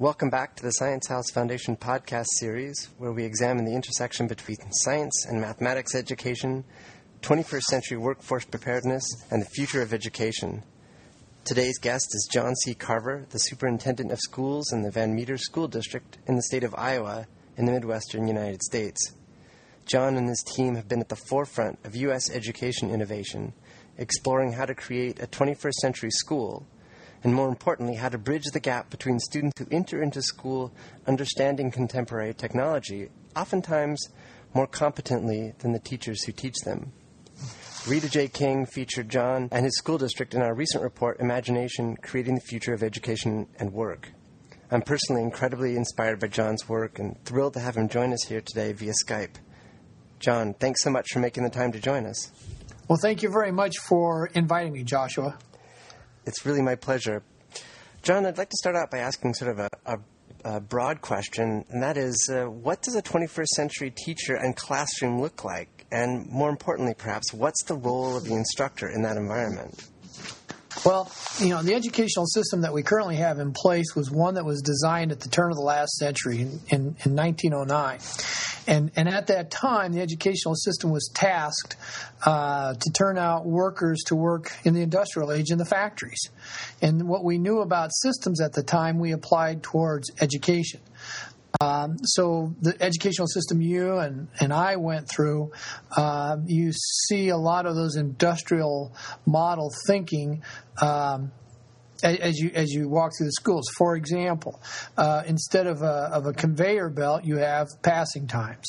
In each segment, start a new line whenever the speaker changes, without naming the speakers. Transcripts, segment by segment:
Welcome back to the Science House Foundation podcast series, where we examine the intersection between science and mathematics education, 21st century workforce preparedness, and the future of education. Today's guest is John C. Carver, the superintendent of schools in the Van Meter School District in the state of Iowa in the Midwestern United States. John and his team have been at the forefront of U.S. education innovation, exploring how to create a 21st century school and more importantly, how to bridge the gap between students who enter into school understanding contemporary technology, oftentimes more competently than the teachers who teach them. Rita J. King featured John and his school district in our recent report, Imagination Creating the Future of Education and Work. I'm personally incredibly inspired by John's work and thrilled to have him join us here today via Skype. John, thanks so much for making the time to join us.
Well, thank you very much for inviting me, Joshua.
It's really my pleasure. John, I'd like to start out by asking sort of a, a, broad question, and that is uh, what does a 21st century teacher and classroom look like? And more importantly, perhaps, what's the role of the instructor in that environment?
Well, you know, the educational system that we currently have in place was one that was designed at the turn of the last century in, in, in 1909. And, and at that time, the educational system was tasked uh, to turn out workers to work in the industrial age in the factories. And what we knew about systems at the time, we applied towards education. Um, so the educational system you and, and I went through, uh, you see a lot of those industrial model thinking um, as you as you walk through the schools. For example, uh, instead of a, of a conveyor belt, you have passing times.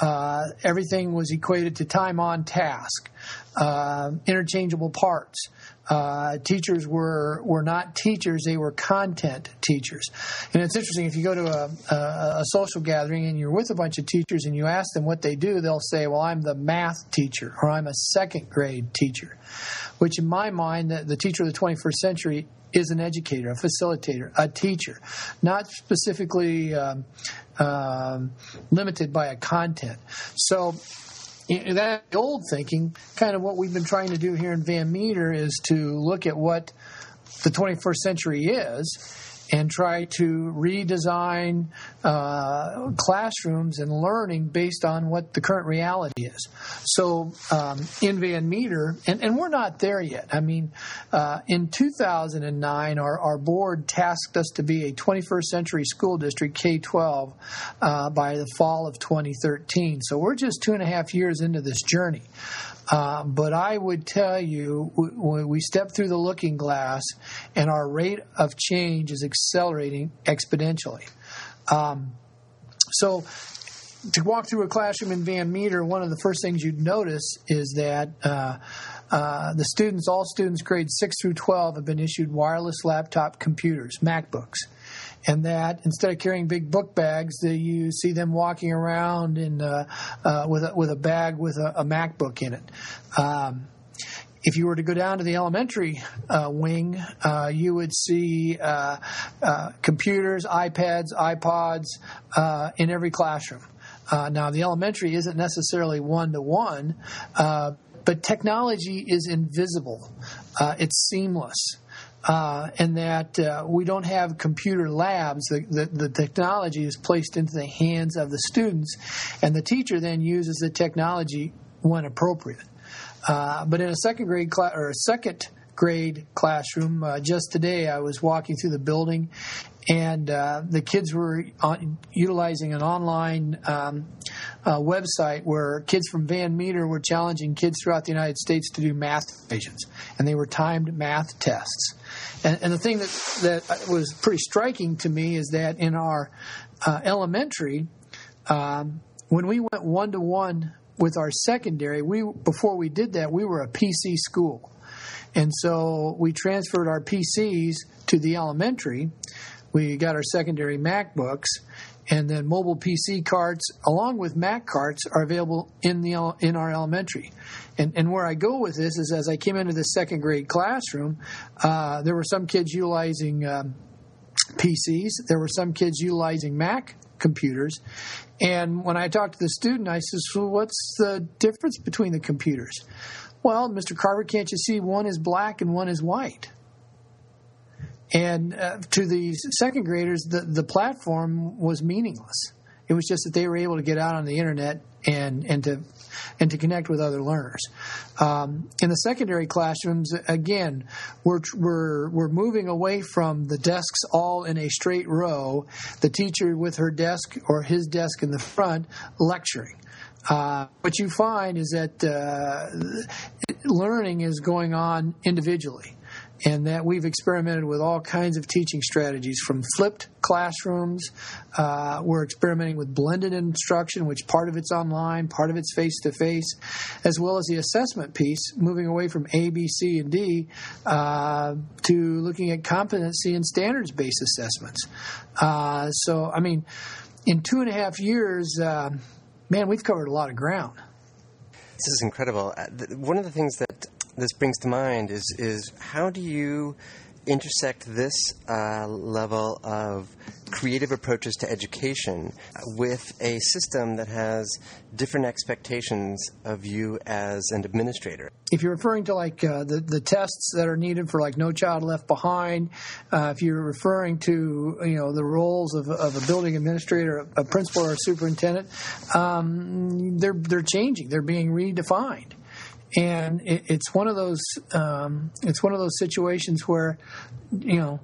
Uh, everything was equated to time on task, uh, interchangeable parts. Uh, teachers were were not teachers; they were content teachers. And it's interesting if you go to a, a, a, social gathering and you're with a bunch of teachers and you ask them what they do, they'll say, "Well, I'm the math teacher," or "I'm a second grade teacher." Which, in my mind, the, teacher of the 21st century is an educator, a facilitator, a teacher, not specifically um, um, limited by a content. So that old thinking, kind of what we've been trying to do here in Van Meter is to look at what the 21st century is and try to redesign uh, classrooms and learning based on what the current reality is. So um, in Van Meter, and, and, we're not there yet. I mean, uh, in 2009, our, our board tasked us to be a 21st century school district, K 12, uh, by the fall of 2013. So we're just two and a half years into this journey. Uh, but I would tell you, when we step through the looking glass, and our rate of change is accelerating exponentially. Um, so, to walk through a classroom in Van Meter, one of the first things you'd notice is that uh, uh, the students, all students grades 6 through 12, have been issued wireless laptop computers, MacBooks and that instead of carrying big book bags, that you see them walking around in uh, uh, with a, with a bag with a, a MacBook in it. Um, if you were to go down to the elementary uh, wing, uh, you would see uh, uh computers, iPads, iPods in every classroom. Now, the elementary isn't necessarily one to one, but technology is invisible. it's seamless uh, and that uh, we don't have computer labs. The, the, the, technology is placed into the hands of the students, and the teacher then uses the technology when appropriate. Uh, but in a second grade class or a second grade classroom, uh, just today I was walking through the building, and uh, the kids were on, utilizing an online um, uh, website where kids from Van Meter were challenging kids throughout the United States to do math equations, and they were timed math tests. And, and the thing that, that was pretty striking to me is that in our uh, elementary, um, when we went one to one with our secondary, we before we did that, we were a PC school. And so we transferred our PCs to the elementary. We got our secondary MacBooks, and then mobile PC carts, along with Mac carts, are available in the in our elementary. And, and where I go with this is as I came into the second grade classroom, uh, there were some kids utilizing um, PCs, there were some kids utilizing Mac computers. And when I talked to the student, I said, "So what's the difference between the computers?" Well, Mr. Carver, can't you see one is black and one is white? And uh, to the second graders, the, the platform was meaningless. It was just that they were able to get out on the internet and and to and to connect with other learners. Um, in the secondary classrooms, again, we're, we're we're moving away from the desks all in a straight row, the teacher with her desk or his desk in the front lecturing. Uh, what you find is that uh, learning is going on individually and that we've experimented with all kinds of teaching strategies from flipped classrooms. Uh, we're experimenting with blended instruction, which part of it's online, part of it's face to face, as well as the assessment piece, moving away from A, B, C, and D uh, to looking at competency and standards based assessments. Uh, so, I mean, in two and a half years, uh, man, we've covered a lot of ground.
This is incredible. Uh, one of the things that this brings to mind is is how do you intersect this uh, level of creative approaches to education with a system that has different expectations of you as an administrator.
If you're referring to like uh, the the tests that are needed for like No Child Left Behind, uh, if you're referring to you know the roles of, of a building administrator, a principal, or a superintendent, um, they're they're changing. They're being redefined and it, it's one of those um, it's one of those situations where you know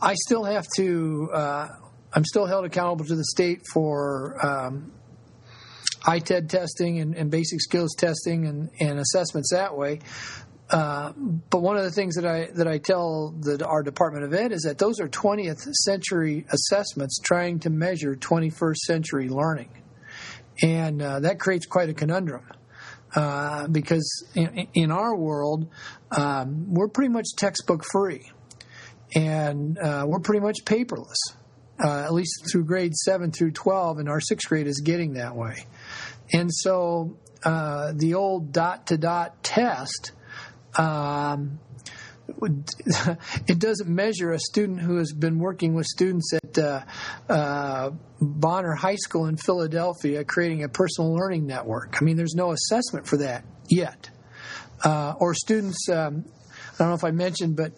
I still have to uh, I'm still held accountable to the state for um, ITED testing and, and, basic skills testing and, and assessments that way. Uh, but one of the things that I that I tell the, our Department of Ed is that those are 20th century assessments trying to measure 21st century learning, and uh, that creates quite a conundrum. Uh, because in, in, our world, um, we're pretty much textbook free, and uh, we're pretty much paperless. Uh, at least through grade seven through twelve, and our sixth grade is getting that way. And so uh, the old dot to dot test. Um, it doesn't measure a student who has been working with students at uh, uh, Bonner High School in Philadelphia creating a personal learning network. I mean, there's no assessment for that yet. Uh, or students, um, I don't know if I mentioned, but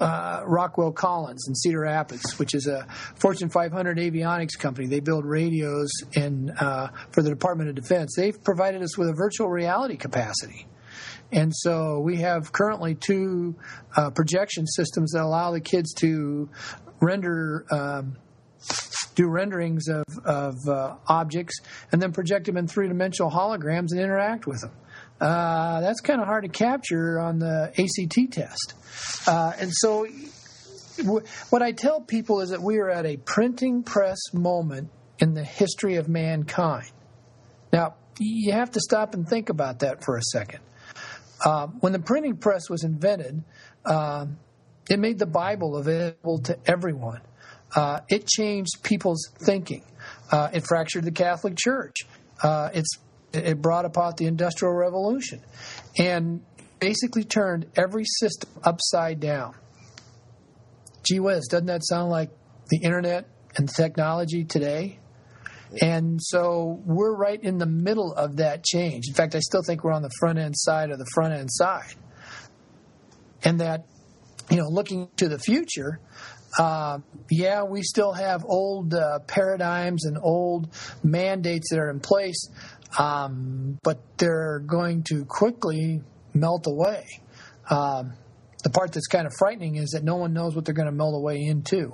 uh, Rockwell Collins in Cedar Rapids, which is a Fortune 500 avionics company. They build radios uh, for the Department of Defense. They've provided us with a virtual reality capacity. And so we have currently two uh, projection systems that allow the kids to render. Um, do renderings of, of uh, objects and then project them in three dimensional holograms and interact with them. Uh, that's kind of hard to capture on the ACT test. Uh, and so, w- what I tell people is that we are at a printing press moment in the history of mankind. Now, you have to stop and think about that for a second. Uh, when the printing press was invented, uh, it made the Bible available to everyone. Uh, it changed people's thinking. Uh, it fractured the Catholic Church. Uh, it brought about the Industrial Revolution and basically turned every system upside down. Gee whiz, doesn't that sound like the internet and technology today? And so we're right in the middle of that change. In fact, I still think we're on the front end side of the front end side. And that, you know, looking to the future, uh, yeah, we still have old uh, paradigms and old mandates that are in place, um, but they're going to quickly melt away. Um, the part that's kind of frightening is that no one knows what they're going to melt away into.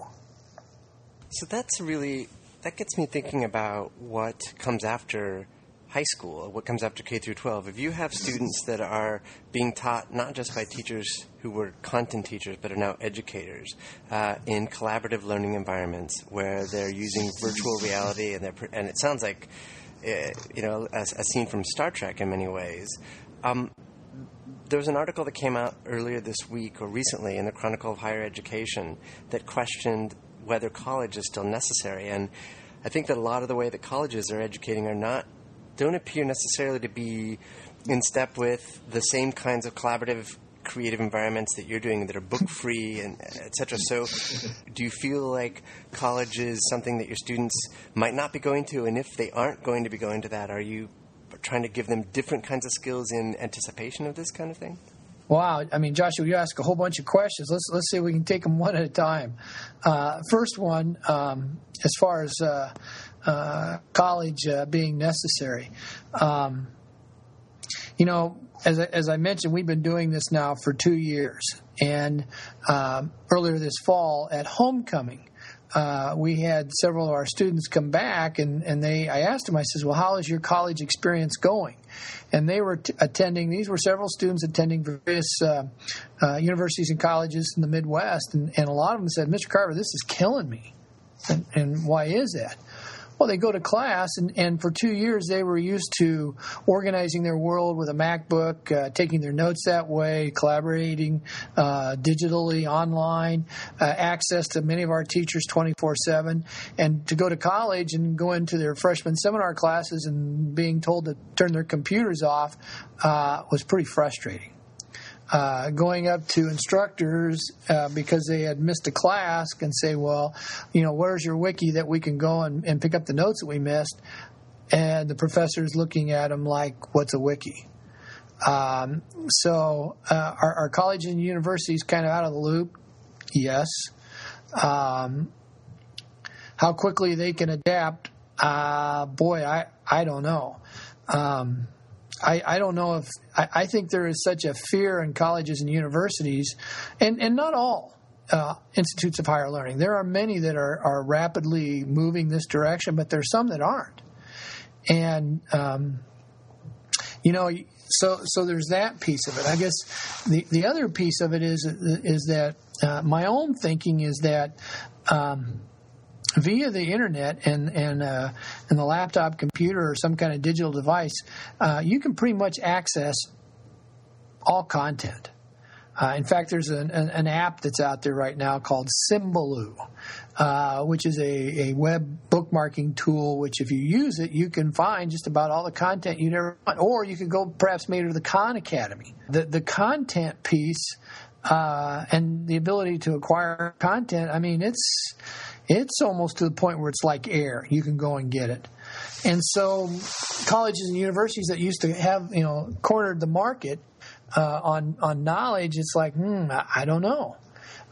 So that's really that gets me thinking about what comes after high school, what comes after K through 12. If you have students that are being taught not just by teachers who were content teachers but are now educators uh, in collaborative learning environments where they're using virtual reality and they're and it sounds like uh, you know a, a, scene from Star Trek in many ways. Um, there was an article that came out earlier this week or recently in the Chronicle of Higher Education that questioned whether college is still necessary. And I think that a lot of the way that colleges are educating are not don't appear necessarily to be in step with the same kinds of collaborative creative environments that you're doing that are book free and etc. So, do you feel like college is something that your students might not be going to, and if they aren't going to be going to that, are you trying to give them different kinds of skills in anticipation of this kind of thing?
Wow, I mean, Joshua, you ask a whole bunch of questions. Let's let's see if we can take them one at a time. Uh, first one, um, as far as uh, uh, college uh, being necessary, um, you know, as I, as I mentioned, we've been doing this now for two years, and um, earlier this fall at homecoming. Uh, we had several of our students come back, and, and they. I asked them. I says, "Well, how is your college experience going?" And they were t- attending. These were several students attending various uh, uh, universities and colleges in the Midwest, and, and a lot of them said, "Mr. Carver, this is killing me." And, and why is that? Well, they go to class, and, and for two years they were used to organizing their world with a MacBook, uh, taking their notes that way, collaborating uh, digitally, online, uh, access to many of our teachers 24 7. And to go to college and go into their freshman seminar classes and being told to turn their computers off uh, was pretty frustrating uh, going up to instructors uh, because they had missed a class and say, well, you know, where's your wiki that we can go and, and pick up the notes that we missed? And the professor's looking at them like, what's a wiki? Um, so uh, our, our college and universities kind of out of the loop? Yes. Um, how quickly they can adapt? Uh, boy, I, I don't know. Um, I, I don't know if I, I, think there is such a fear in colleges and universities, and, and not all uh, institutes of higher learning. There are many that are, are rapidly moving this direction, but there's some that aren't. And um, you know, so so there's that piece of it. I guess the the other piece of it is is that uh, my own thinking is that. Um, via the internet and and uh, and the laptop computer or some kind of digital device, uh, you can pretty much access all content. Uh, in fact, there's an, an, an, app that's out there right now called Symbaloo, uh, which is a, a web bookmarking tool. Which, if you use it, you can find just about all the content you never want. Or you could go perhaps maybe to the Khan Academy. The the content piece uh, and the ability to acquire content. I mean, it's it's almost to the point where it's like air. You can go and get it. And so, colleges and universities that used to have, you know, cornered the market uh, on on knowledge, it's like, hmm, I, don't know.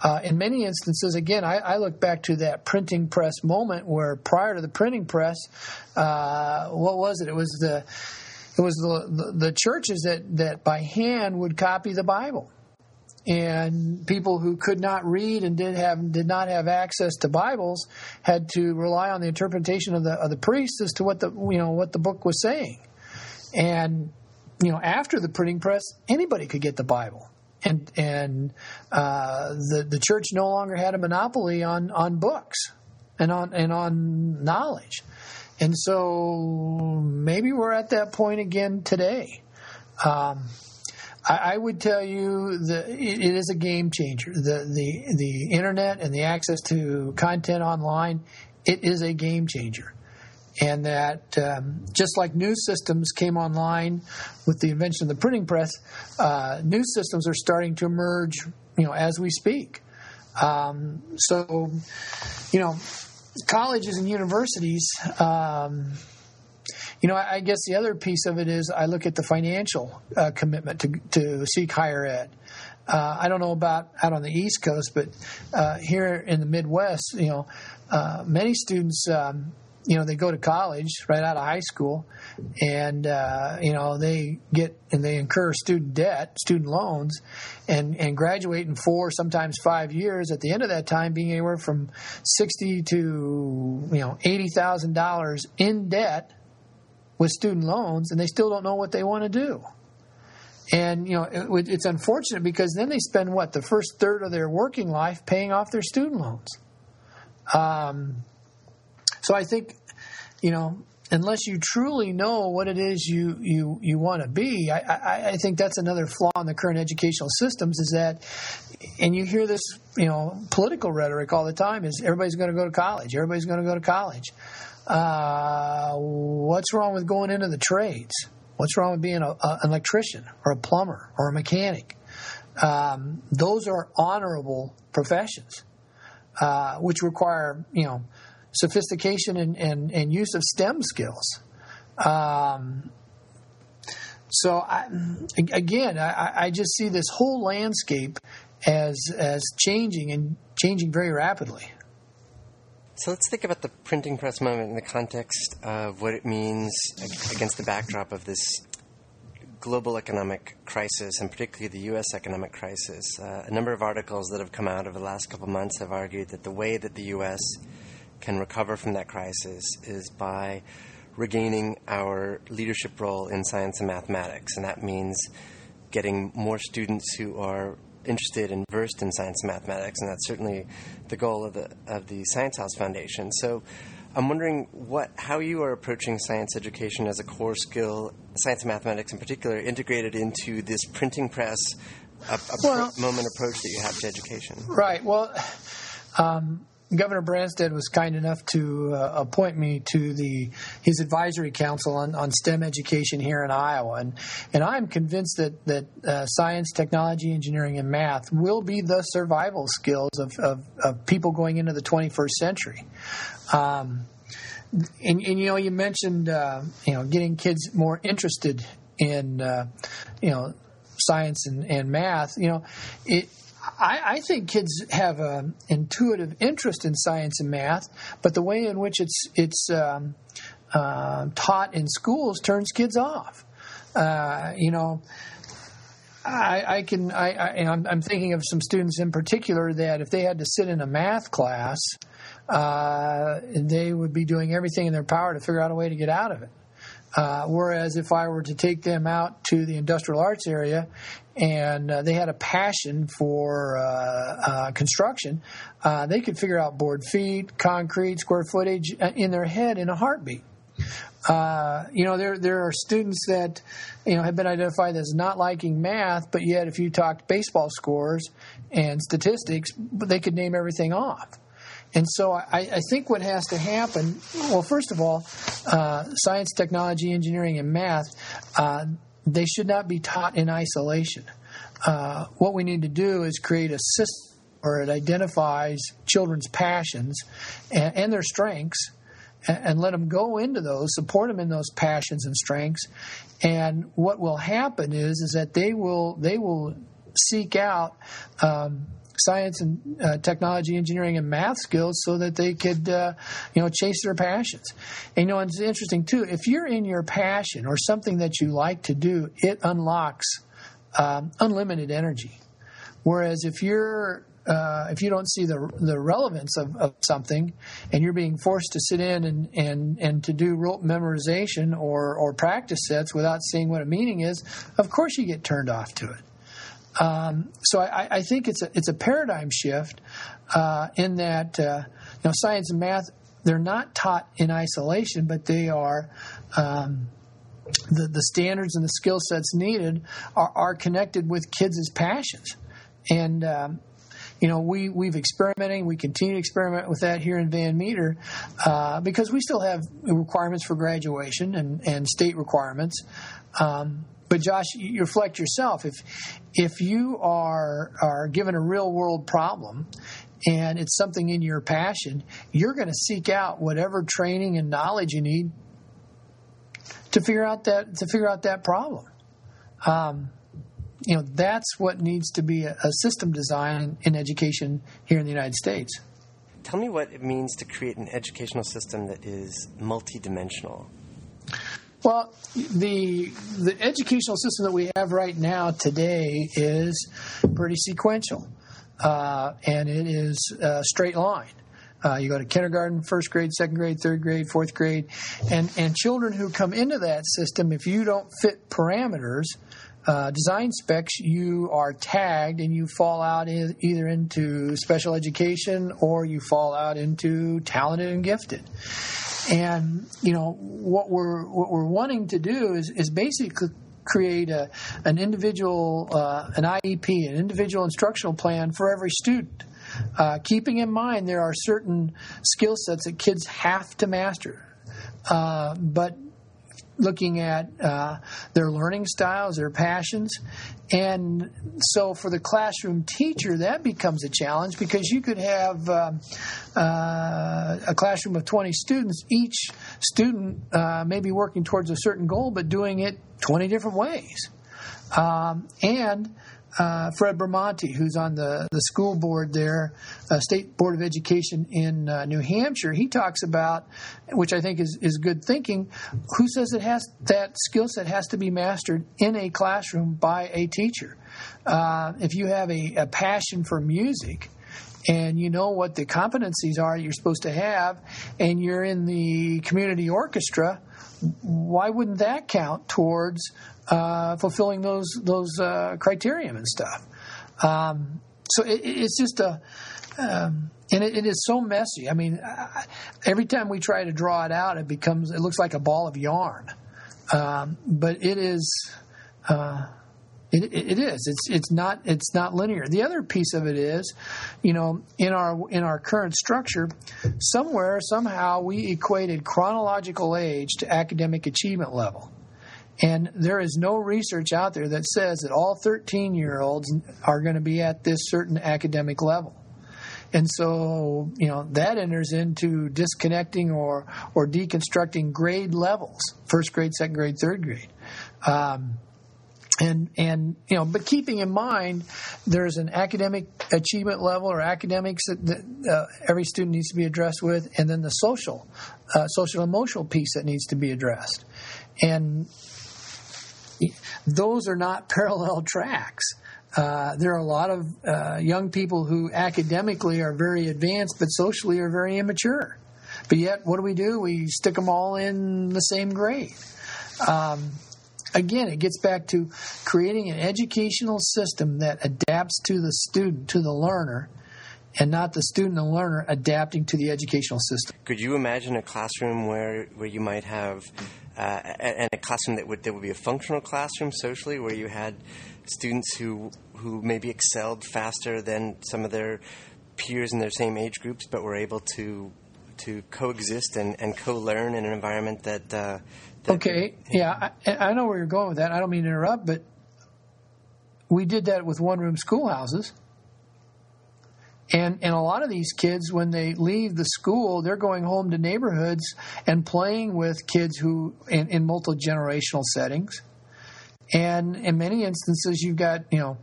Uh, in many instances, again, I, I, look back to that printing press moment where prior to the printing press, uh, what was it? It was the it was the, the, the churches that that by hand would copy the Bible and people who could not read and did have did not have access to Bibles had to rely on the interpretation of the of the priests as to what the you know what the book was saying. And you know, after the printing press, anybody could get the Bible, and and uh, the the church no longer had a monopoly on on books and on and on knowledge. And so maybe we're at that point again today. Um, I, I would tell you that it, it is a game changer. The, the, the internet and the access to content online, it is a game changer. And that um, just like news systems came online with the invention of the printing press, uh, news systems are starting to emerge, you know, as we speak. Um, so, you know, colleges and universities, um, you know, I guess the other piece of it is I look at the financial uh, commitment to, to seek higher ed. Uh, I don't know about out on the East Coast, but uh, here in the Midwest, you know, uh, many students, um, you know, they go to college right out of high school, and uh, you know they get and they incur student debt, student loans, and and graduate in four, sometimes five years. At the end of that time, being anywhere from sixty to you know eighty thousand dollars in debt with student loans and they still don't know what they want to do. And you know it, it's unfortunate because then they spend what the first third of their working life paying off their student loans. Um, so I think you know unless you truly know what it is you you you want to be, I, I, I think that's another flaw in the current educational systems is that, and you hear this you know political rhetoric all the time is everybody's going to go to college, everybody's going to go to college. Uh, what's wrong with going into the trades? What's wrong with being a, a, an electrician or a plumber or a mechanic? Um, those are honorable professions, uh, which require you know sophistication and, and, and use of STEM skills. Um, so I, again, I, I just see this whole landscape as as changing and changing very rapidly.
So let's think about the printing press moment in the context of what it means against the backdrop of this global economic crisis, and particularly the U.S. economic crisis. Uh, a number of articles that have come out over the last couple of months have argued that the way that the U.S. can recover from that crisis is by regaining our leadership role in science and mathematics, and that means getting more students who are interested and versed in science and mathematics, and that's certainly the goal of the of the Science House Foundation. So, I'm wondering what how you are approaching science education as a core skill, science and mathematics in particular, integrated into this printing press a, a well, moment approach that you have to education.
Right. Well. Um, Governor Branstad was kind enough to uh, appoint me to the his advisory council on, on STEM education here in Iowa, and and I'm convinced that that uh, science, technology, engineering, and math will be the survival skills of, of, of people going into the 21st century. Um, and, and, you know, you mentioned uh, you know getting kids more interested in uh, you know science and, and math. You know, it I, I, think kids have an intuitive interest in science and math, but the way in which it's it's um, uh, taught in schools turns kids off. Uh, you know, I, I can. I, I am I'm thinking of some students in particular that if they had to sit in a math class, uh, they would be doing everything in their power to figure out a way to get out of it. Uh, whereas if I were to take them out to the industrial arts area and uh, they had a passion for uh, uh construction, uh, they could figure out board feet, concrete, square footage in their head in a heartbeat. you know, there there are students that you know have been identified as not liking math, but yet if you talked baseball scores and statistics, they could name everything off. And so I, I, think what has to happen, well, first of all, uh, science, technology, engineering, and math, uh, they should not be taught in isolation. Uh, what we need to do is create a system where it identifies children's passions and, and their strengths and, and, let them go into those, support them in those passions and strengths. And what will happen is, is that they will, they will seek out, um, science and uh, technology, engineering, and math skills so that they could, uh, you know, chase their passions. And, you know, it's interesting too. If you're in your passion or something that you like to do, it unlocks um, unlimited energy. Whereas if you're uh, if you don't see the the relevance of, of, something, and you're being forced to sit in and, and, and to do rote memorization or, or practice sets without seeing what a meaning is, of course you get turned off to it. Um, so I, I, think it's a it's a paradigm shift uh, in that uh, you know science and math they're not taught in isolation, but they are. Um, the, the standards and the skill sets needed are, are connected with kids' passions. And um, you know, we we've experimenting. We continue to experiment with that here in Van Meter uh, because we still have requirements for graduation and, and state requirements. Um, but Josh, you reflect yourself. If if you are are given a real world problem and it's something in your passion, you're going to seek out whatever training and knowledge you need to figure out that to figure out that problem. Um, you know, that's what needs to be a, a system design in education here in the United States.
Tell me what it means to create an educational system that is multidimensional.
Well, the the educational system that we have right now today is pretty sequential, uh, and it is a straight line. Uh, you go to kindergarten, first grade, second grade, third grade, fourth grade, and and children who come into that system, if you don't fit parameters, uh, design specs, you are tagged and you fall out in, either into special education or you fall out into talented and gifted. And you know what we're what we're wanting to do is is basically create a, an individual uh, an IEP, an individual instructional plan for every student. Uh, keeping in mind there are certain skill sets that kids have to master, uh, but looking at uh, their learning styles, their passions. And so for the classroom teacher, that becomes a challenge because you could have um, uh, a classroom of 20 students, each student uh, may be working towards a certain goal, but doing it 20 different ways. Um, and uh, Fred Bramante, who's on the, the school board there, uh, State Board of Education in uh, New Hampshire, he talks about, which I think is, is good thinking, who says it has that skill set has to be mastered in a classroom by a teacher. Uh, if you have a, a passion for music, and you know what the competencies are you're supposed to have, and you're in the community orchestra, why wouldn't that count towards uh, fulfilling those those uh, criterion and stuff. Um, so it, it's just a, um, and it, it is so messy. I mean, every time we try to draw it out, it becomes it looks like a ball of yarn. Um, but it is. Uh, it, it is. It's it's not it's not linear. The other piece of it is, you know, in our in our current structure, somewhere somehow we equated chronological age to academic achievement level. And there is no research out there that says that all 13 year olds are going to be at this certain academic level. And so, you know, that enters into disconnecting or, or deconstructing grade levels first grade, second grade, third grade. Um, and and you know, but keeping in mind there's an academic achievement level or academics that, uh, every student needs to be addressed with, and then the social, uh, social emotional piece that needs to be addressed, and those are not parallel tracks. Uh, there are a lot of uh, young people who academically are very advanced, but socially are very immature. But yet, what do we do? We stick them all in the same grade. Um, again, it gets back to creating an educational system that adapts to the student, to the learner, and not the student and learner adapting to the educational system.
Could you imagine a classroom where, where you might have uh, and a classroom that would that would be a functional classroom socially, where you had students who who maybe excelled faster than some of their peers in their same age groups, but were able to to coexist and, and co-learn in an environment that. Uh, that
okay, yeah, I, I know where you're going with that. I don't mean to interrupt, but we did that with one-room schoolhouses. And and a lot of these kids, when they leave the school, they're going home to neighborhoods and playing with kids who in, in multi generational settings. And in many instances, you've got you know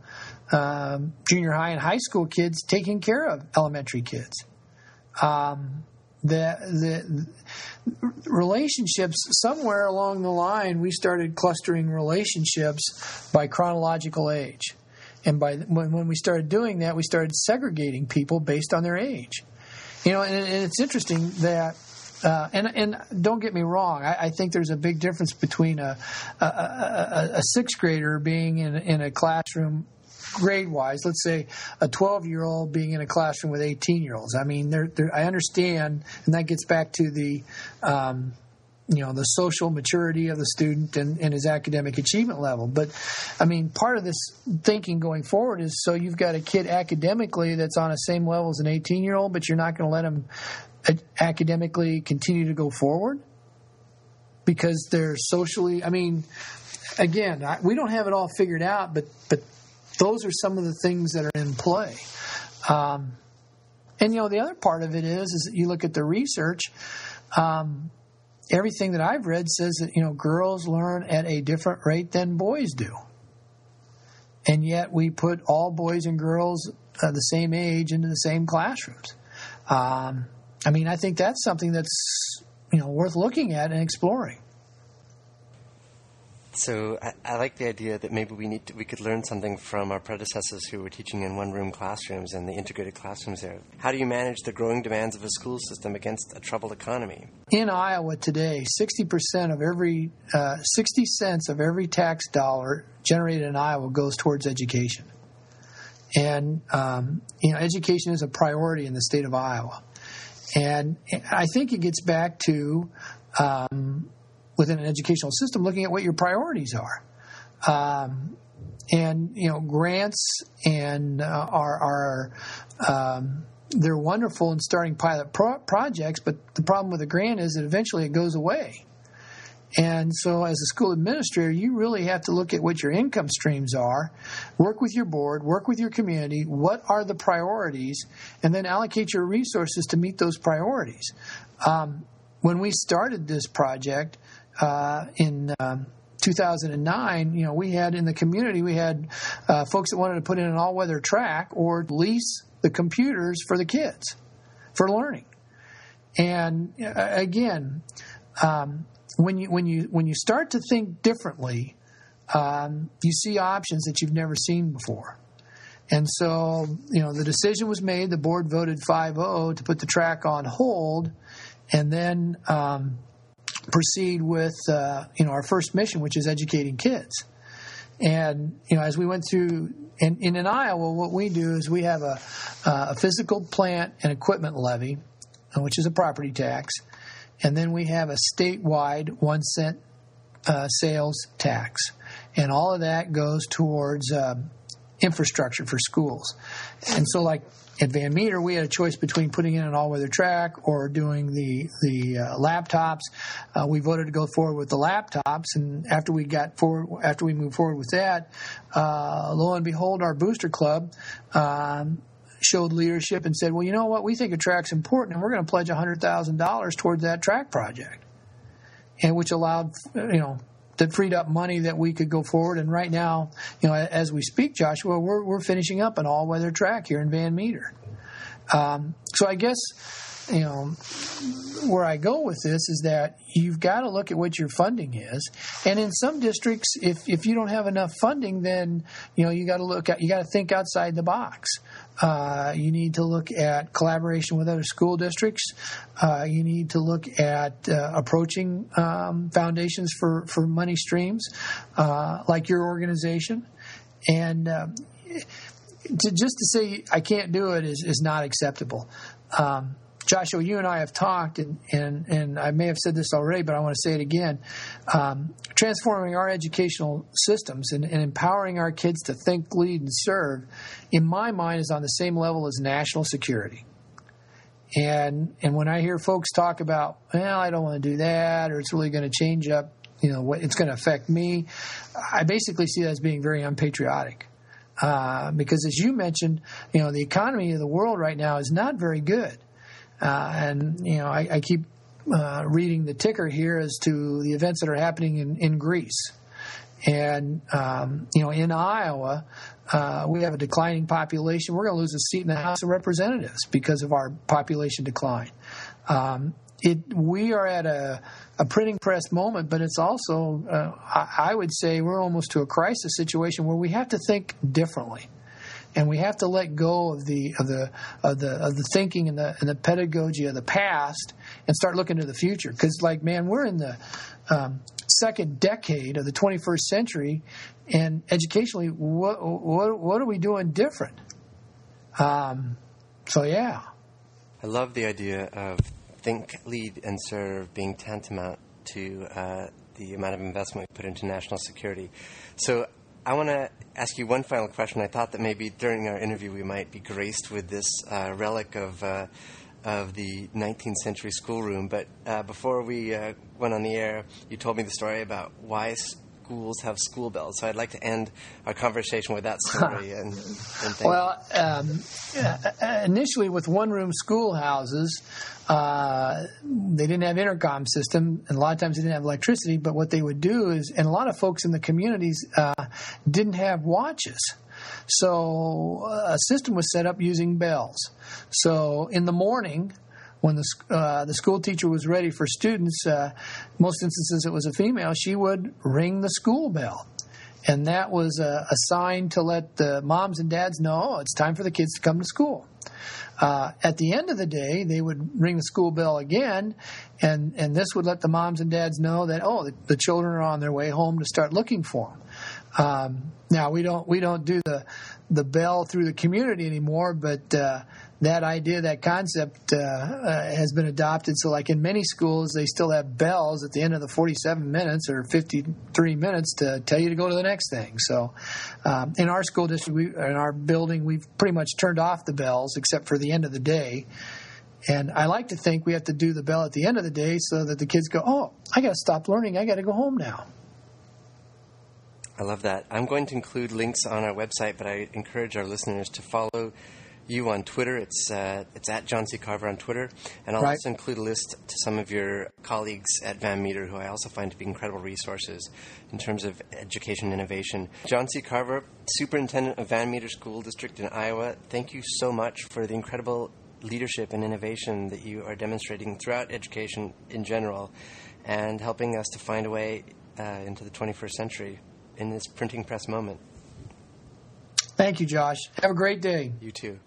um, junior high and high school kids taking care of elementary kids. Um, the the relationships somewhere along the line, we started clustering relationships by chronological age. And by when, when we started doing that, we started segregating people based on their age. You know, and, and it's interesting that uh, and and don't get me wrong, I, I, think there's a big difference between a a, a, a sixth grader being in in a classroom grade wise. Let's say a 12 year old being in a classroom with 18 year olds. I mean, they're, they're, I understand, and that gets back to the um, you know the social maturity of the student and, and, his academic achievement level. But I mean, part of this thinking going forward is so you've got a kid academically that's on the same level as an 18 year old, but you're not going to let him academically continue to go forward because they're socially. I mean, again, I, we don't have it all figured out, but but those are some of the things that are in play. Um, and you know, the other part of it is is you look at the research. Um, everything that I've read says that you know girls learn at a different rate than boys do, and yet we put all boys and girls uh, the same age into the same classrooms. Um, I mean, I think that's something that's you know worth looking at and exploring.
So I, I, like the idea that maybe we need to, we could learn something from our predecessors who were teaching in one-room classrooms and the integrated classrooms there. How do you manage the growing demands of a school system against a troubled economy?
In Iowa today, sixty percent of every uh, sixty cents of every tax dollar generated in Iowa goes towards education, and um, you know education is a priority in the state of Iowa, and I think it gets back to um, within an educational system looking at what your priorities are. Um, and you know grants and uh, are are um, they're wonderful in starting pilot pro- projects, but the problem with a grant is that eventually it goes away. And so, as a school administrator, you really have to look at what your income streams are, work with your board, work with your community. What are the priorities? And then allocate your resources to meet those priorities. Um, when we started this project uh, in um, 2009, you know, we had in the community, we had uh, folks that wanted to put in an all weather track or lease the computers for the kids for learning. And uh, again, um, when you when you when you start to think differently, um, you see options that you've never seen before. And so, you know, the decision was made. The board voted 5-0 to put the track on hold, and then um, proceed with uh, you know our first mission, which is educating kids. And you know, as we went through, and, and in Iowa, what we do is we have a, uh, a physical plant and equipment levy, which is a property tax, and then we have a statewide one cent uh, sales tax, and all of that goes towards uh, infrastructure for schools. And so, like at Van Meter, we had a choice between putting in an all-weather track or doing the the uh, laptops. Uh, we voted to go forward with the laptops, and after we got forward, after we moved forward with that, uh, lo and behold, our booster club. Um, showed leadership and said, "Well, you know what? We think a track's important, and we're going to pledge hundred thousand dollars towards that track project," and which allowed, you know, that freed up money that we could go forward. And right now, you know, as we speak, Joshua, we're we're finishing up an all-weather track here in Van Meter. Um, so I guess you know where I go with this is that you've got to look at what your funding is, and in some districts, if if you don't have enough funding, then you know you got to look at you got to think outside the box. Uh, you need to look at collaboration with other school districts. Uh, you need to look at uh, approaching um, foundations for, for money streams, uh, like your organization. And um, to, just to say I can't do it is, is not acceptable. Um, Joshua, you and I have talked, and, and, and I may have said this already, but I want to say it again. Um, transforming our educational systems and, and, empowering our kids to think, lead, and serve, in my mind, is on the same level as national security. And and when I hear folks talk about, well, I don't want to do that, or it's really going to change up, you know, what it's going to affect me, I basically see that as being very unpatriotic. Uh, because as you mentioned, you know, the economy of the world right now is not very good. Uh, and you know, I, I keep uh, reading the ticker here as to the events that are happening in, in Greece. And um, you know, in Iowa, uh, we have a declining population. We're going to lose a seat in the House of Representatives because of our population decline. Um, it, we are at a, a, printing press moment, but it's also, uh, I, I, would say, we're almost to a crisis situation where we have to think differently and we have to let go of the of the of the of the thinking and the and the pedagogy of the past and start looking to the future. Because, like, man, we're in the um, second decade of the 21st century, and educationally, what what what are we doing different? Um, so, yeah.
I love the idea of think, lead, and serve being tantamount to uh, the amount of investment we put into national security. So I want to ask you one final question. I thought that maybe during our interview we might be graced with this uh, relic of uh, of the 19th century schoolroom. But uh, before we uh, went on the air, you told me the story about why schools have school bells. So I'd like to end our conversation with that story. and, and
well, um, initially with one-room schoolhouses, uh, they didn't have intercom system, and a lot of times they didn't have electricity. But what they would do is, and a lot of folks in the communities uh, didn't have watches. So uh, a system was set up using bells. So in the morning, when the uh, the school teacher was ready for students, uh, most instances it was a female. She would ring the school bell, and that was a, a sign to let the moms and dads know it's time for the kids to come to school. Uh, at the end of the day, they would ring the school bell again, and, and this would let the moms and dads know that oh, the, the children are on their way home to start looking for them. Um, now we don't we don't do the the bell through the community anymore, but uh, that idea, that concept, uh, uh, has been adopted. So, like in many schools, they still have bells at the end of the 47 minutes or 53 minutes to tell you to go to the next thing. So, um, in our school district, we, in our building, we've pretty much turned off the bells except for the end of the day. And I like to think we have to do the bell at the end of the day so that the kids go, oh, I got to stop learning. I got to go home now.
I love that. I'm going to include links on our website, but I encourage our listeners to follow you on Twitter. It's uh, it's at John C. Carver on Twitter, and I'll
Right.
also include a list to some of your colleagues at Van Meter, who I also find to be incredible resources in terms of education innovation. John C. Carver, Superintendent of Van Meter School District in Iowa. Thank you so much for the incredible leadership and innovation that you are demonstrating throughout education in general, and helping us to find a way uh, into the 21st century in this printing press moment.
Thank you, Josh. Have a great day.
You too.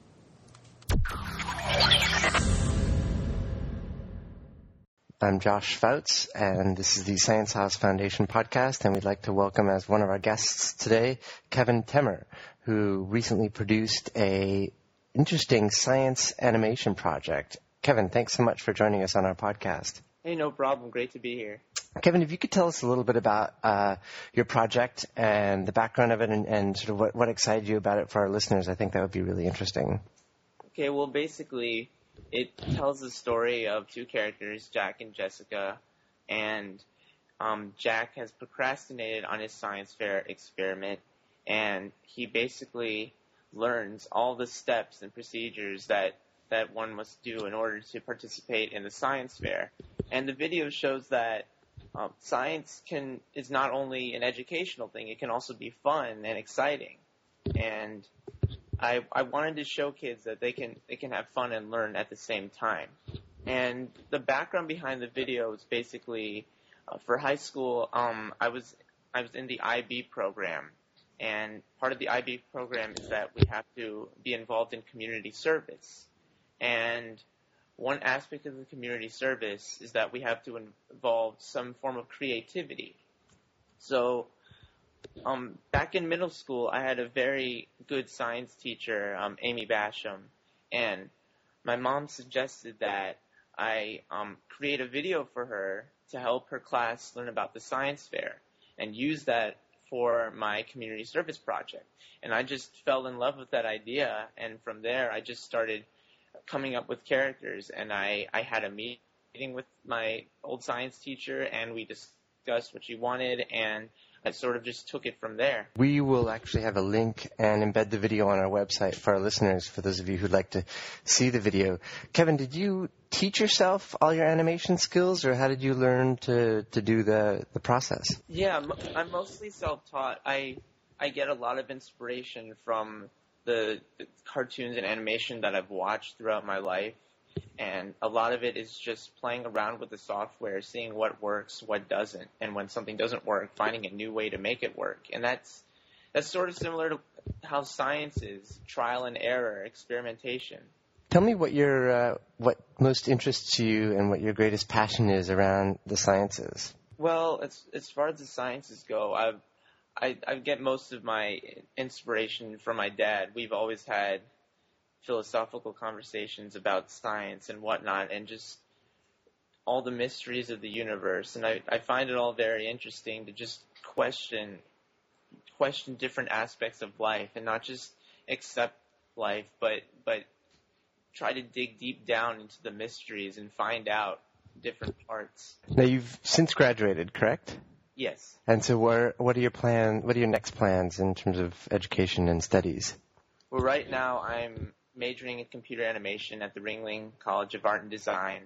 I'm Josh Fouts, and this is the Science House Foundation podcast, and we'd like to welcome as one of our guests today, Kevin Temmer, who recently produced a interesting science animation project. Kevin, thanks so much for joining us on our podcast.
Hey, no problem. Great to be here.
Kevin, if you could tell us a little bit about uh, your project and the background of it and, and sort of what, what excited you about it for our listeners, I think that would be really interesting.
Okay, well, basically, it tells the story of two characters, Jack and Jessica, and um, Jack has procrastinated on his science fair experiment, and he basically learns all the steps and procedures that that one must do in order to participate in the science fair. And the video shows that um, science can is not only an educational thing; it can also be fun and exciting. And I, I wanted to show kids that they can they can have fun and learn at the same time. And the background behind the video is basically uh, for high school. Um, I was I was in the IB program, and part of the IB program is that we have to be involved in community service. And one aspect of the community service is that we have to involve some form of creativity. So um, back in middle school, I had a very good science teacher, um, Amy Basham, and my mom suggested that I um, create a video for her to help her class learn about the science fair and use that for my community service project. And I just fell in love with that idea, and from there, I just started coming up with characters, and I, I had a meeting with my old science teacher, and we discussed what she wanted, and I sort of just took it from there.
We will actually have a link and embed the video on our website for our listeners, for those of you who'd like to see the video. Kevin, did you teach yourself all your animation skills, or how did you learn to, to do the, the process?
Yeah, I'm, mostly self-taught. I I get a lot of inspiration from the, the cartoons and animation that I've watched throughout my life, and a lot of it is just playing around with the software, seeing what works, what doesn't, and when something doesn't work, finding a new way to make it work. And that's that's sort of similar to how science is: trial and error, experimentation.
Tell me what your uh, what most interests you and what your greatest passion is around the sciences.
Well, as as far as the sciences go, I've I, I get most of my inspiration from my dad. We've always had philosophical conversations about science and whatnot, and just all the mysteries of the universe. And I, I find it all very interesting to just question question different aspects of life and not just accept life, but but try to dig deep down into the mysteries and find out different parts.
Now you've since graduated, correct?
Yes.
And so, where, what are your plan? What are your next plans in terms of education and studies?
Well, right now I'm majoring in computer animation at the Ringling College of Art and Design,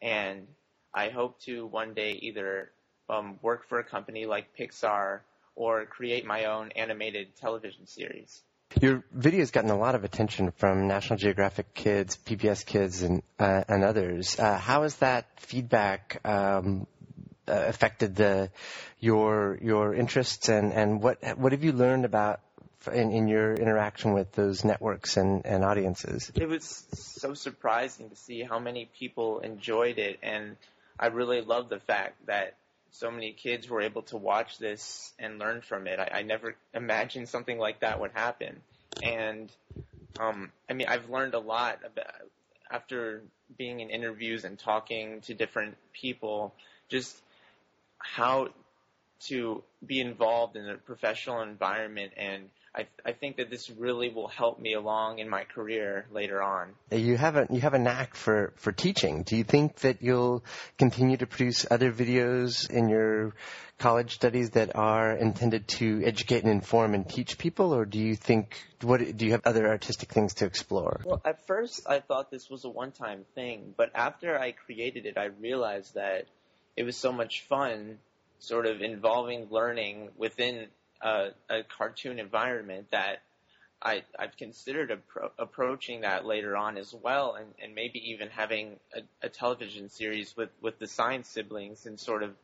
and I hope to one day either um, work for a company like Pixar or create my own animated television series.
Your video has gotten a lot of attention from National Geographic Kids, PBS Kids, and uh, and others. Uh, how has that feedback um, uh, affected the your your interests and, and what what have you learned about in, in your interaction with those networks and, and audiences?
It was so surprising to see how many people enjoyed it, and I really love the fact that so many kids were able to watch this and learn from it. I, I never imagined something like that would happen, and um, I mean, I've learned a lot about after being in interviews and talking to different people, just how to be involved in a professional environment and I, I think that this really will help me along in my career later on.
You have a you have a knack for for teaching. Do you think that you'll continue to produce other videos in your college studies that are intended to educate and inform and teach people, or do you think what do you have other artistic things to explore?
Well, at first I thought this was a one-time thing, but after I created it, I realized that it was so much fun, sort of involving learning within a, a cartoon environment that I, I've considered appro- approaching that later on as well, and, and maybe even having a, a television series with, with the science siblings and sort of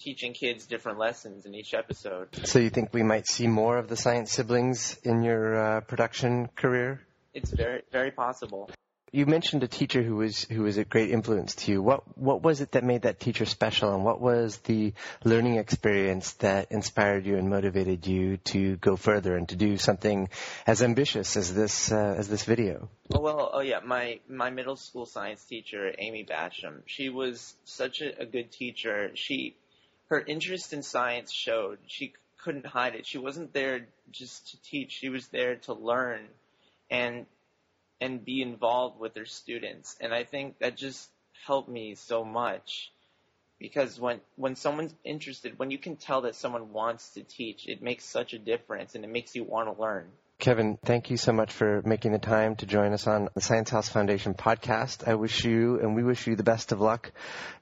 teaching kids different lessons in each episode.
So you think we might see more of the science siblings in your uh, production career?
It's very very possible.
You mentioned a teacher who was who was a great influence to you. What what was it that made that teacher special, and what was the learning experience that inspired you and motivated you to go further and to do something as ambitious as this uh, as this video?
Oh well, oh yeah, my my middle school science teacher, Amy Basham. She was such a, a good teacher. She her interest in science showed. She couldn't hide it. She wasn't there just to teach. She was there to learn, and and be involved with their students. And I think that just helped me so much because when when someone's interested, when you can tell that someone wants to teach, it makes such a difference and it makes you want to learn.
Kevin, thank you so much for making the time to join us on the Science House Foundation podcast. I wish you and we wish you the best of luck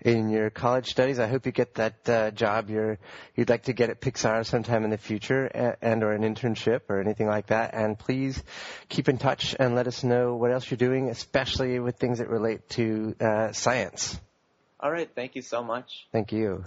in your college studies. I hope you get that uh, job you're, you'd like to get at Pixar sometime in the future and, and or an internship or anything like that. And please keep in touch and let us know what else you're doing, especially with things that relate to uh, science.
All right. Thank you so much.
Thank you.